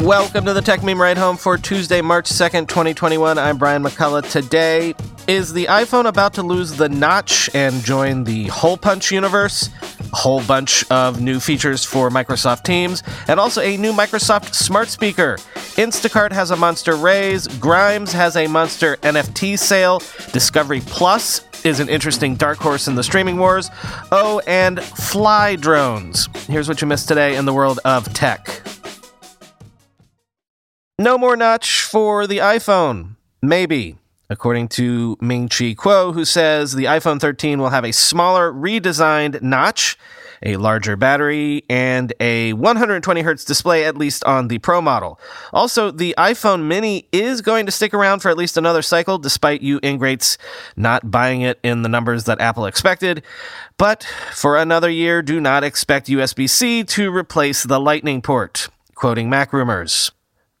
Welcome to the Techmeme Ride Home for Tuesday, March 2nd, 2021. I'm Brian McCullough. Today, is the iPhone about to lose the notch and join the hole punch universe? A whole bunch of new features for Microsoft Teams, and also a new Microsoft smart speaker. Instacart has a monster raise, Grimes has a monster NFT sale, Discovery Plus is an interesting dark horse in the streaming wars. Oh, and fly drones. Here's what you missed today in the world of tech. No more notch for the iPhone. Maybe. According to Ming Chi Kuo, who says the iPhone 13 will have a smaller, redesigned notch, a larger battery, and a 120 hertz display, at least on the Pro model. Also, the iPhone mini is going to stick around for at least another cycle, despite you ingrates not buying it in the numbers that Apple expected. But for another year, do not expect USB C to replace the Lightning port. Quoting Mac Rumors.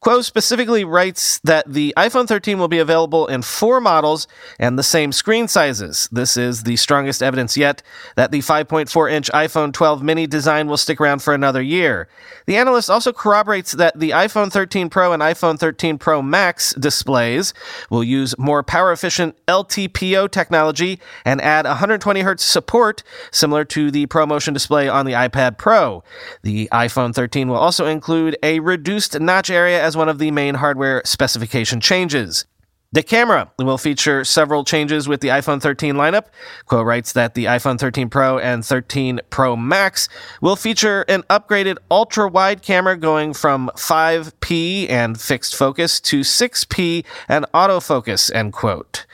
Kuo specifically writes that the iPhone 13 will be available in four models and the same screen sizes. This is the strongest evidence yet that the 5.4 inch iPhone 12 mini design will stick around for another year. The analyst also corroborates that the iPhone 13 Pro and iPhone 13 Pro Max displays will use more power efficient LTPO technology and add 120 Hz support, similar to the ProMotion display on the iPad Pro. The iPhone 13 will also include a reduced notch area as one of the main hardware specification changes. The camera will feature several changes with the iPhone 13 lineup. Kuo writes that the iPhone 13 Pro and 13 Pro Max will feature an upgraded ultra wide camera going from 5p and fixed focus to 6p and autofocus, end quote.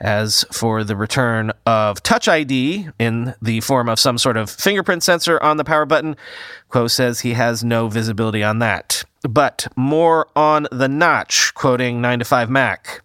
As for the return of Touch ID in the form of some sort of fingerprint sensor on the power button, Kuo says he has no visibility on that. But more on the notch, quoting 9 to 5 Mac.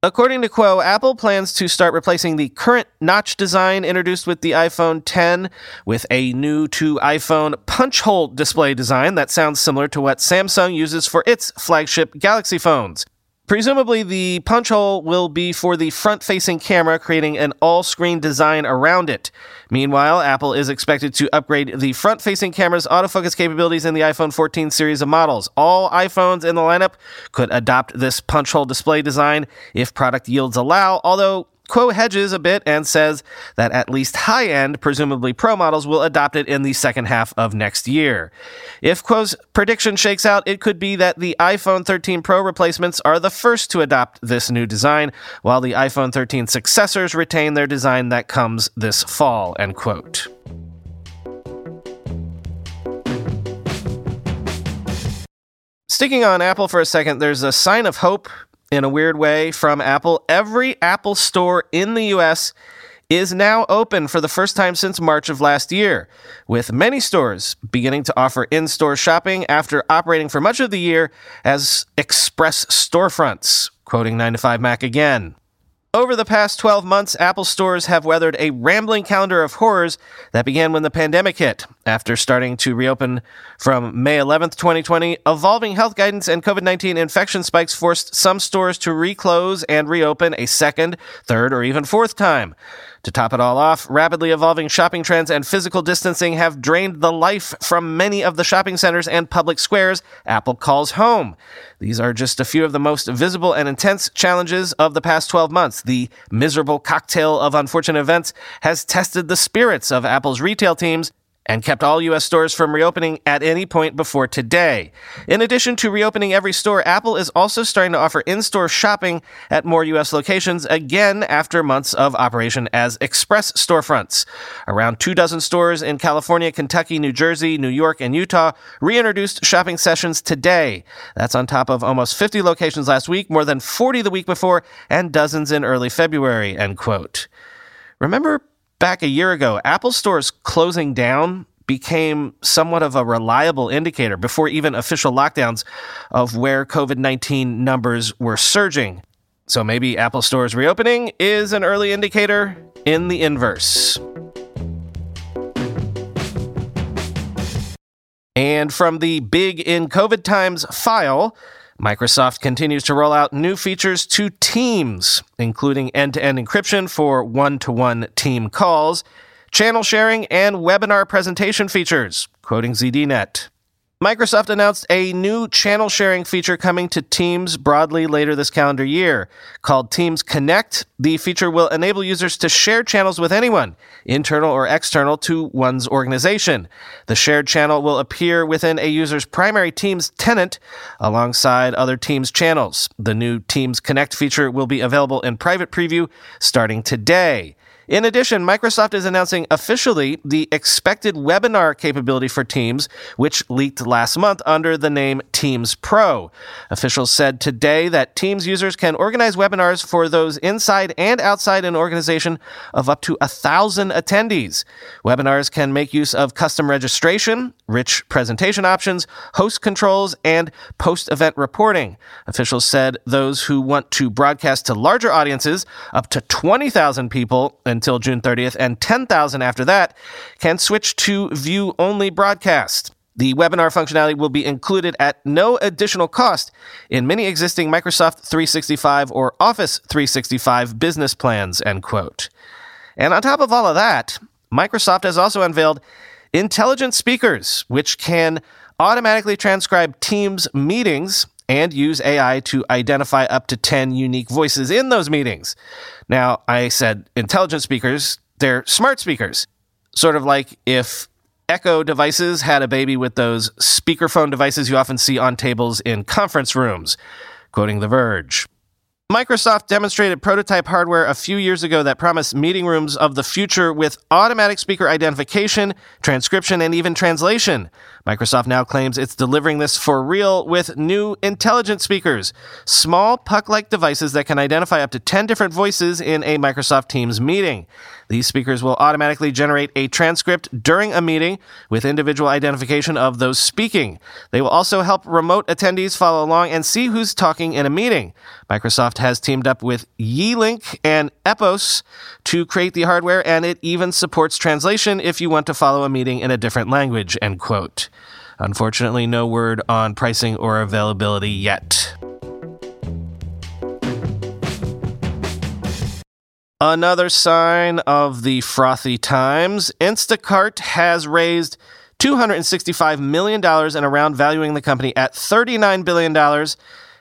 According to Kuo, Apple plans to start replacing the current notch design introduced with the iPhone 10 with a new to iPhone punch hole display design that sounds similar to what Samsung uses for its flagship Galaxy phones. Presumably, the punch hole will be for the front facing camera, creating an all screen design around it. Meanwhile, Apple is expected to upgrade the front facing camera's autofocus capabilities in the iPhone 14 series of models. All iPhones in the lineup could adopt this punch hole display design if product yields allow, although Kuo hedges a bit and says that at least high end, presumably Pro models, will adopt it in the second half of next year. If Kuo's prediction shakes out, it could be that the iPhone 13 Pro replacements are the first to adopt this new design, while the iPhone 13 successors retain their design that comes this fall, end quote. Sticking on Apple for a second, there's a sign of hope in a weird way from Apple. Every Apple store in the US is now open for the first time since March of last year, with many stores beginning to offer in store shopping after operating for much of the year as express storefronts. Quoting 9 to 5 Mac again. Over the past 12 months, Apple stores have weathered a rambling calendar of horrors that began when the pandemic hit. After starting to reopen from May 11th, 2020, evolving health guidance and COVID 19 infection spikes forced some stores to reclose and reopen a second, third, or even fourth time. To top it all off, rapidly evolving shopping trends and physical distancing have drained the life from many of the shopping centers and public squares Apple calls home. These are just a few of the most visible and intense challenges of the past 12 months. The miserable cocktail of unfortunate events has tested the spirits of Apple's retail teams and kept all U.S. stores from reopening at any point before today. In addition to reopening every store, Apple is also starting to offer in store shopping at more U.S. locations again after months of operation as express storefronts. Around two dozen stores in California, Kentucky, New Jersey, New York, and Utah reintroduced shopping sessions today. That's on top of almost 50 locations last week, more than 40 the week before, and dozens in early February, end quote. Remember back a year ago, Apple stores closing down became somewhat of a reliable indicator before even official lockdowns of where COVID 19 numbers were surging. So maybe Apple Store's reopening is an early indicator in the inverse. And from the Big in COVID Times file, Microsoft continues to roll out new features to Teams, including end to end encryption for one to one team calls, channel sharing, and webinar presentation features, quoting ZDNet. Microsoft announced a new channel sharing feature coming to Teams broadly later this calendar year. Called Teams Connect, the feature will enable users to share channels with anyone, internal or external, to one's organization. The shared channel will appear within a user's primary Teams tenant alongside other Teams channels. The new Teams Connect feature will be available in private preview starting today. In addition, Microsoft is announcing officially the expected webinar capability for Teams, which leaked last month under the name Teams Pro. Officials said today that Teams users can organize webinars for those inside and outside an organization of up to a thousand attendees. Webinars can make use of custom registration, rich presentation options, host controls, and post event reporting. Officials said those who want to broadcast to larger audiences, up to 20,000 people, and until June 30th, and 10,000 after that can switch to view only broadcast. The webinar functionality will be included at no additional cost in many existing Microsoft 365 or Office 365 business plans, end quote. And on top of all of that, Microsoft has also unveiled intelligent speakers, which can automatically transcribe Teams meetings and use AI to identify up to 10 unique voices in those meetings. Now, I said intelligent speakers, they're smart speakers. Sort of like if Echo devices had a baby with those speakerphone devices you often see on tables in conference rooms, quoting The Verge. Microsoft demonstrated prototype hardware a few years ago that promised meeting rooms of the future with automatic speaker identification, transcription, and even translation. Microsoft now claims it's delivering this for real with new intelligent speakers, small puck like devices that can identify up to 10 different voices in a Microsoft Teams meeting. These speakers will automatically generate a transcript during a meeting with individual identification of those speaking. They will also help remote attendees follow along and see who's talking in a meeting. Microsoft has teamed up with Yealink and Epos to create the hardware, and it even supports translation if you want to follow a meeting in a different language, end quote. Unfortunately, no word on pricing or availability yet. Another sign of the frothy times Instacart has raised $265 million in a round valuing the company at $39 billion.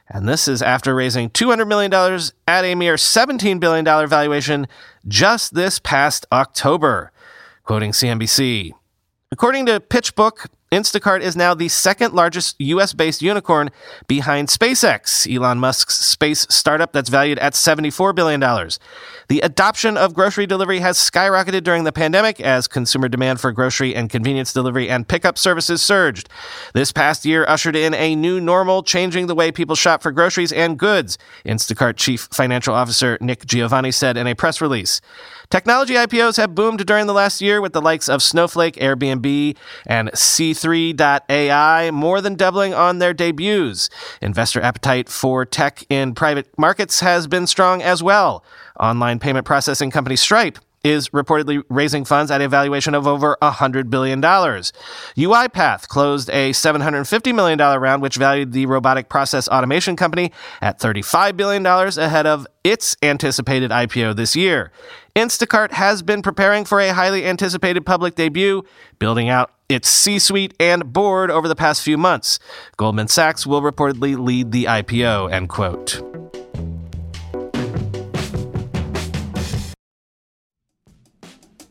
And this is after raising $200 million at a mere $17 billion valuation just this past October. Quoting CNBC. According to PitchBook, Instacart is now the second largest US based unicorn behind SpaceX, Elon Musk's space startup that's valued at $74 billion. The adoption of grocery delivery has skyrocketed during the pandemic as consumer demand for grocery and convenience delivery and pickup services surged. This past year ushered in a new normal, changing the way people shop for groceries and goods, Instacart Chief Financial Officer Nick Giovanni said in a press release. Technology IPOs have boomed during the last year with the likes of Snowflake, Airbnb, and C3.ai more than doubling on their debuts. Investor appetite for tech in private markets has been strong as well. Online payment processing company Stripe is reportedly raising funds at a valuation of over $100 billion. UiPath closed a $750 million round, which valued the robotic process automation company at $35 billion ahead of its anticipated IPO this year. Instacart has been preparing for a highly anticipated public debut, building out its C suite and board over the past few months. Goldman Sachs will reportedly lead the IPO, end quote.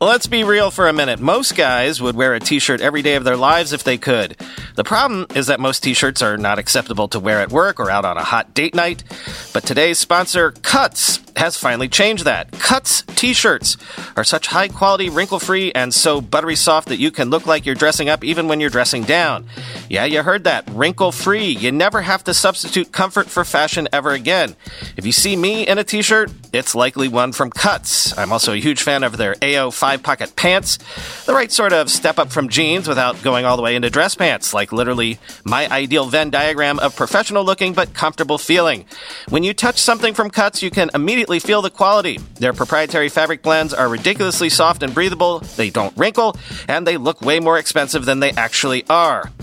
Let's be real for a minute. Most guys would wear a t shirt every day of their lives if they could. The problem is that most t shirts are not acceptable to wear at work or out on a hot date night. But today's sponsor, Cuts, has finally changed that. Cuts t shirts are such high quality, wrinkle free, and so buttery soft that you can look like you're dressing up even when you're dressing down. Yeah, you heard that. Wrinkle free. You never have to substitute comfort for fashion ever again. If you see me in a t shirt, it's likely one from Cuts. I'm also a huge fan of their AO five pocket pants. The right sort of step up from jeans without going all the way into dress pants, like literally my ideal Venn diagram of professional looking but comfortable feeling. When you touch something from Cuts, you can immediately immediately feel the quality. Their proprietary fabric blends are ridiculously soft and breathable, they don't wrinkle, and they look way more expensive than they actually are.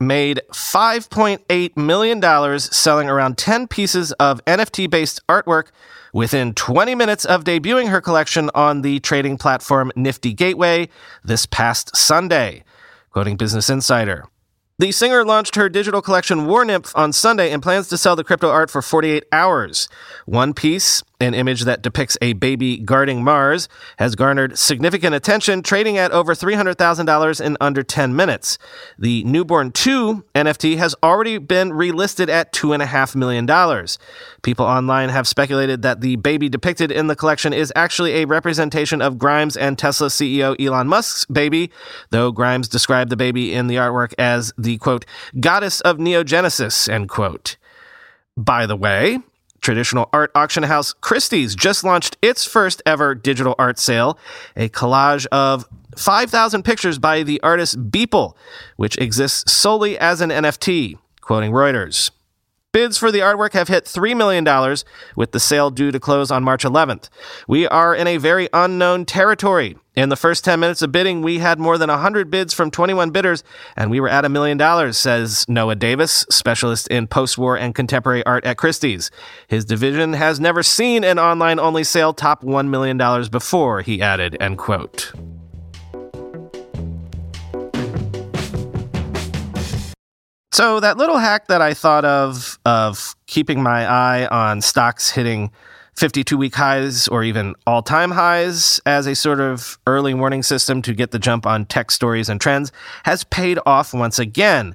made $5.8 million selling around 10 pieces of NFT based artwork within 20 minutes of debuting her collection on the trading platform Nifty Gateway this past Sunday, quoting Business Insider. The singer launched her digital collection War Nymph on Sunday and plans to sell the crypto art for 48 hours. One piece, an image that depicts a baby guarding Mars, has garnered significant attention, trading at over $300,000 in under 10 minutes. The Newborn 2 NFT has already been relisted at $2.5 million. People online have speculated that the baby depicted in the collection is actually a representation of Grimes and Tesla CEO Elon Musk's baby, though Grimes described the baby in the artwork as the quote, goddess of neogenesis, end quote. By the way, traditional art auction house Christie's just launched its first ever digital art sale, a collage of 5,000 pictures by the artist Beeple, which exists solely as an NFT, quoting Reuters. Bids for the artwork have hit $3 million, with the sale due to close on March 11th. We are in a very unknown territory. In the first 10 minutes of bidding, we had more than 100 bids from 21 bidders, and we were at a million dollars, says Noah Davis, specialist in post war and contemporary art at Christie's. His division has never seen an online only sale top $1 million before, he added, end quote. So that little hack that I thought of of keeping my eye on stocks hitting 52 week highs or even all time highs as a sort of early warning system to get the jump on tech stories and trends has paid off once again.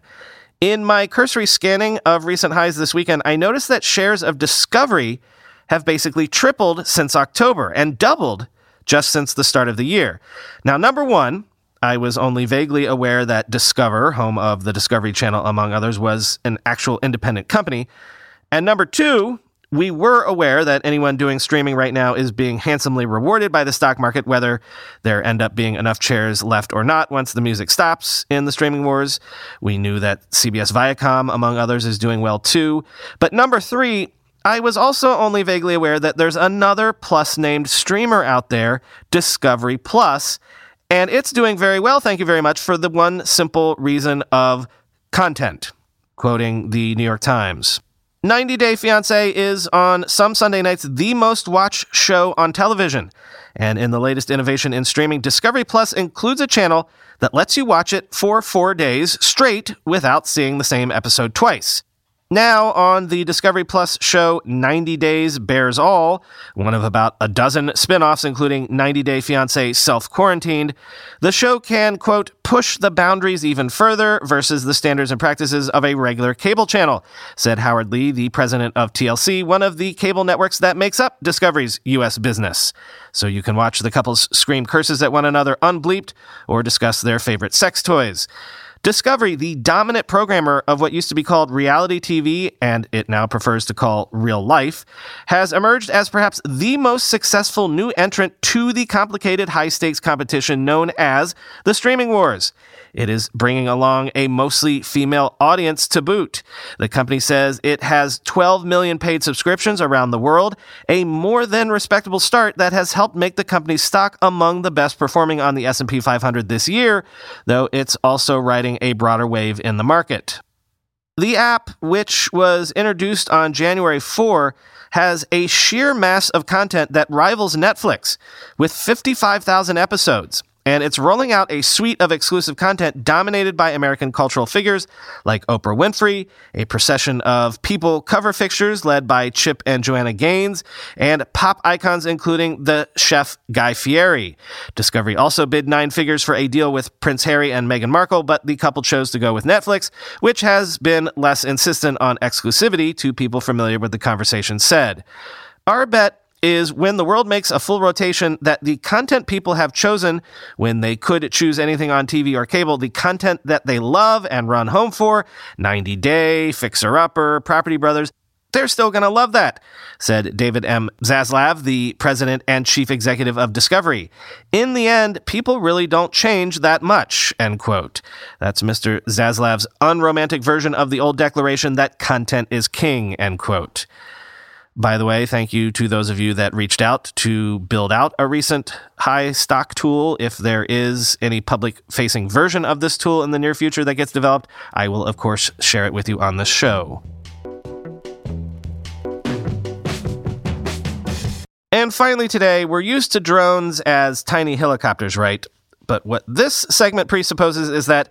In my cursory scanning of recent highs this weekend, I noticed that shares of Discovery have basically tripled since October and doubled just since the start of the year. Now, number one, I was only vaguely aware that Discover, home of the Discovery Channel, among others, was an actual independent company. And number two, we were aware that anyone doing streaming right now is being handsomely rewarded by the stock market, whether there end up being enough chairs left or not once the music stops in the streaming wars. We knew that CBS Viacom, among others, is doing well too. But number three, I was also only vaguely aware that there's another plus named streamer out there, Discovery Plus, and it's doing very well, thank you very much, for the one simple reason of content. Quoting the New York Times. 90 Day Fiancé is on some Sunday nights the most watched show on television. And in the latest innovation in streaming, Discovery Plus includes a channel that lets you watch it for four days straight without seeing the same episode twice. Now, on the Discovery Plus show 90 Days Bares All, one of about a dozen spin offs, including 90 Day Fiancé Self Quarantined, the show can, quote, push the boundaries even further versus the standards and practices of a regular cable channel, said Howard Lee, the president of TLC, one of the cable networks that makes up Discovery's U.S. business. So you can watch the couples scream curses at one another unbleeped or discuss their favorite sex toys. Discovery, the dominant programmer of what used to be called reality TV and it now prefers to call real life, has emerged as perhaps the most successful new entrant to the complicated high stakes competition known as the streaming wars. It is bringing along a mostly female audience to boot. The company says it has 12 million paid subscriptions around the world, a more than respectable start that has helped make the company's stock among the best performing on the S&P 500 this year, though it's also riding a broader wave in the market. The app, which was introduced on January 4, has a sheer mass of content that rivals Netflix, with 55,000 episodes and it's rolling out a suite of exclusive content dominated by American cultural figures like Oprah Winfrey, a procession of people cover fixtures led by Chip and Joanna Gaines, and pop icons including the chef Guy Fieri. Discovery also bid nine figures for a deal with Prince Harry and Meghan Markle, but the couple chose to go with Netflix, which has been less insistent on exclusivity to people familiar with the conversation said. Our bet is when the world makes a full rotation that the content people have chosen when they could choose anything on TV or cable, the content that they love and run home for, 90 Day, Fixer Upper, Property Brothers, they're still going to love that, said David M. Zaslav, the president and chief executive of Discovery. In the end, people really don't change that much, end quote. That's Mr. Zaslav's unromantic version of the old declaration that content is king, end quote. By the way, thank you to those of you that reached out to build out a recent high stock tool. If there is any public facing version of this tool in the near future that gets developed, I will, of course, share it with you on the show. And finally, today, we're used to drones as tiny helicopters, right? But what this segment presupposes is that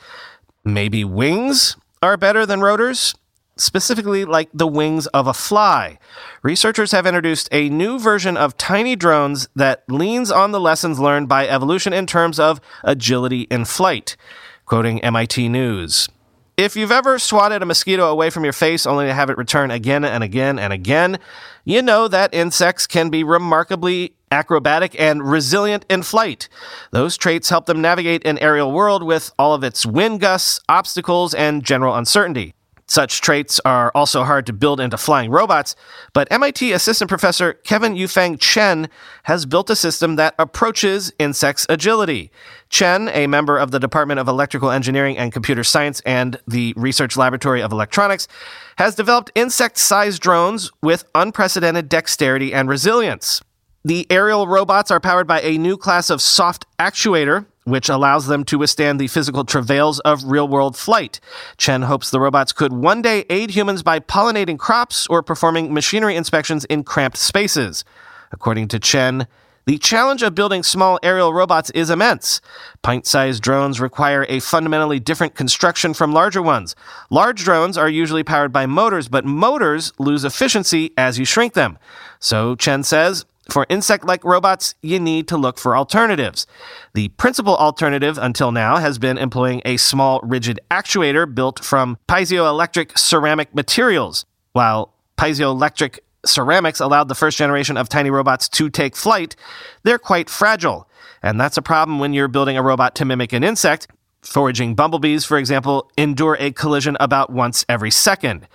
maybe wings are better than rotors specifically like the wings of a fly. Researchers have introduced a new version of tiny drones that leans on the lessons learned by evolution in terms of agility in flight. Quoting MIT News. If you've ever swatted a mosquito away from your face only to have it return again and again and again, you know that insects can be remarkably acrobatic and resilient in flight. Those traits help them navigate an aerial world with all of its wind gusts, obstacles, and general uncertainty. Such traits are also hard to build into flying robots, but MIT assistant professor Kevin Yufeng Chen has built a system that approaches insects' agility. Chen, a member of the Department of Electrical Engineering and Computer Science and the Research Laboratory of Electronics, has developed insect sized drones with unprecedented dexterity and resilience. The aerial robots are powered by a new class of soft actuator which allows them to withstand the physical travails of real world flight. Chen hopes the robots could one day aid humans by pollinating crops or performing machinery inspections in cramped spaces. According to Chen, the challenge of building small aerial robots is immense. Pint sized drones require a fundamentally different construction from larger ones. Large drones are usually powered by motors, but motors lose efficiency as you shrink them. So, Chen says, for insect like robots, you need to look for alternatives. The principal alternative until now has been employing a small rigid actuator built from piezoelectric ceramic materials. While piezoelectric ceramics allowed the first generation of tiny robots to take flight, they're quite fragile. And that's a problem when you're building a robot to mimic an insect. Foraging bumblebees, for example, endure a collision about once every second.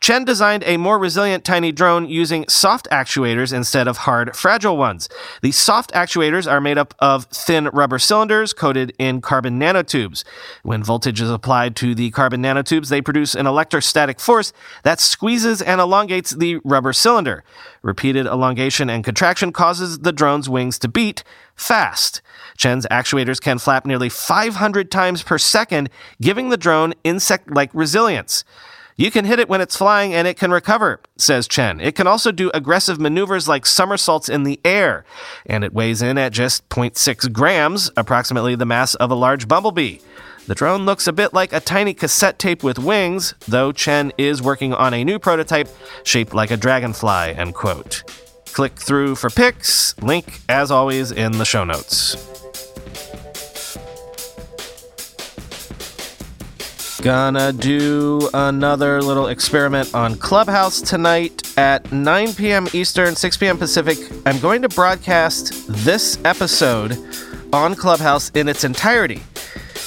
Chen designed a more resilient tiny drone using soft actuators instead of hard, fragile ones. The soft actuators are made up of thin rubber cylinders coated in carbon nanotubes. When voltage is applied to the carbon nanotubes, they produce an electrostatic force that squeezes and elongates the rubber cylinder. Repeated elongation and contraction causes the drone's wings to beat fast. Chen's actuators can flap nearly 500 times per second, giving the drone insect like resilience. You can hit it when it's flying and it can recover, says Chen. It can also do aggressive maneuvers like somersaults in the air, and it weighs in at just 0.6 grams, approximately the mass of a large bumblebee. The drone looks a bit like a tiny cassette tape with wings, though Chen is working on a new prototype shaped like a dragonfly, end quote. Click through for pics, link as always in the show notes. Gonna do another little experiment on Clubhouse tonight at 9 p.m. Eastern, 6 p.m. Pacific. I'm going to broadcast this episode on Clubhouse in its entirety.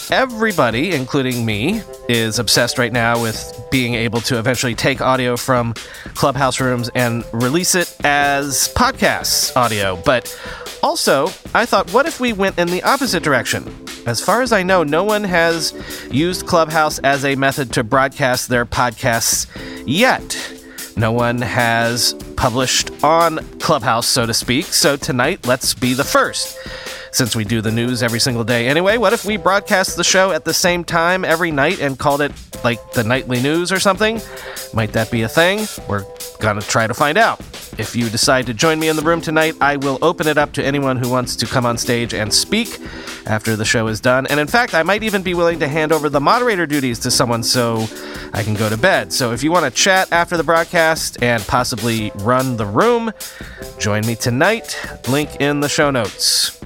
Everybody, including me, is obsessed right now with being able to eventually take audio from Clubhouse rooms and release it as podcasts audio. But also, I thought, what if we went in the opposite direction? As far as I know, no one has used Clubhouse as a method to broadcast their podcasts yet. No one has published on Clubhouse, so to speak. So tonight, let's be the first. Since we do the news every single day anyway, what if we broadcast the show at the same time every night and called it like the nightly news or something? Might that be a thing? We're gonna try to find out. If you decide to join me in the room tonight, I will open it up to anyone who wants to come on stage and speak after the show is done. And in fact, I might even be willing to hand over the moderator duties to someone so I can go to bed. So if you want to chat after the broadcast and possibly run the room, join me tonight. Link in the show notes.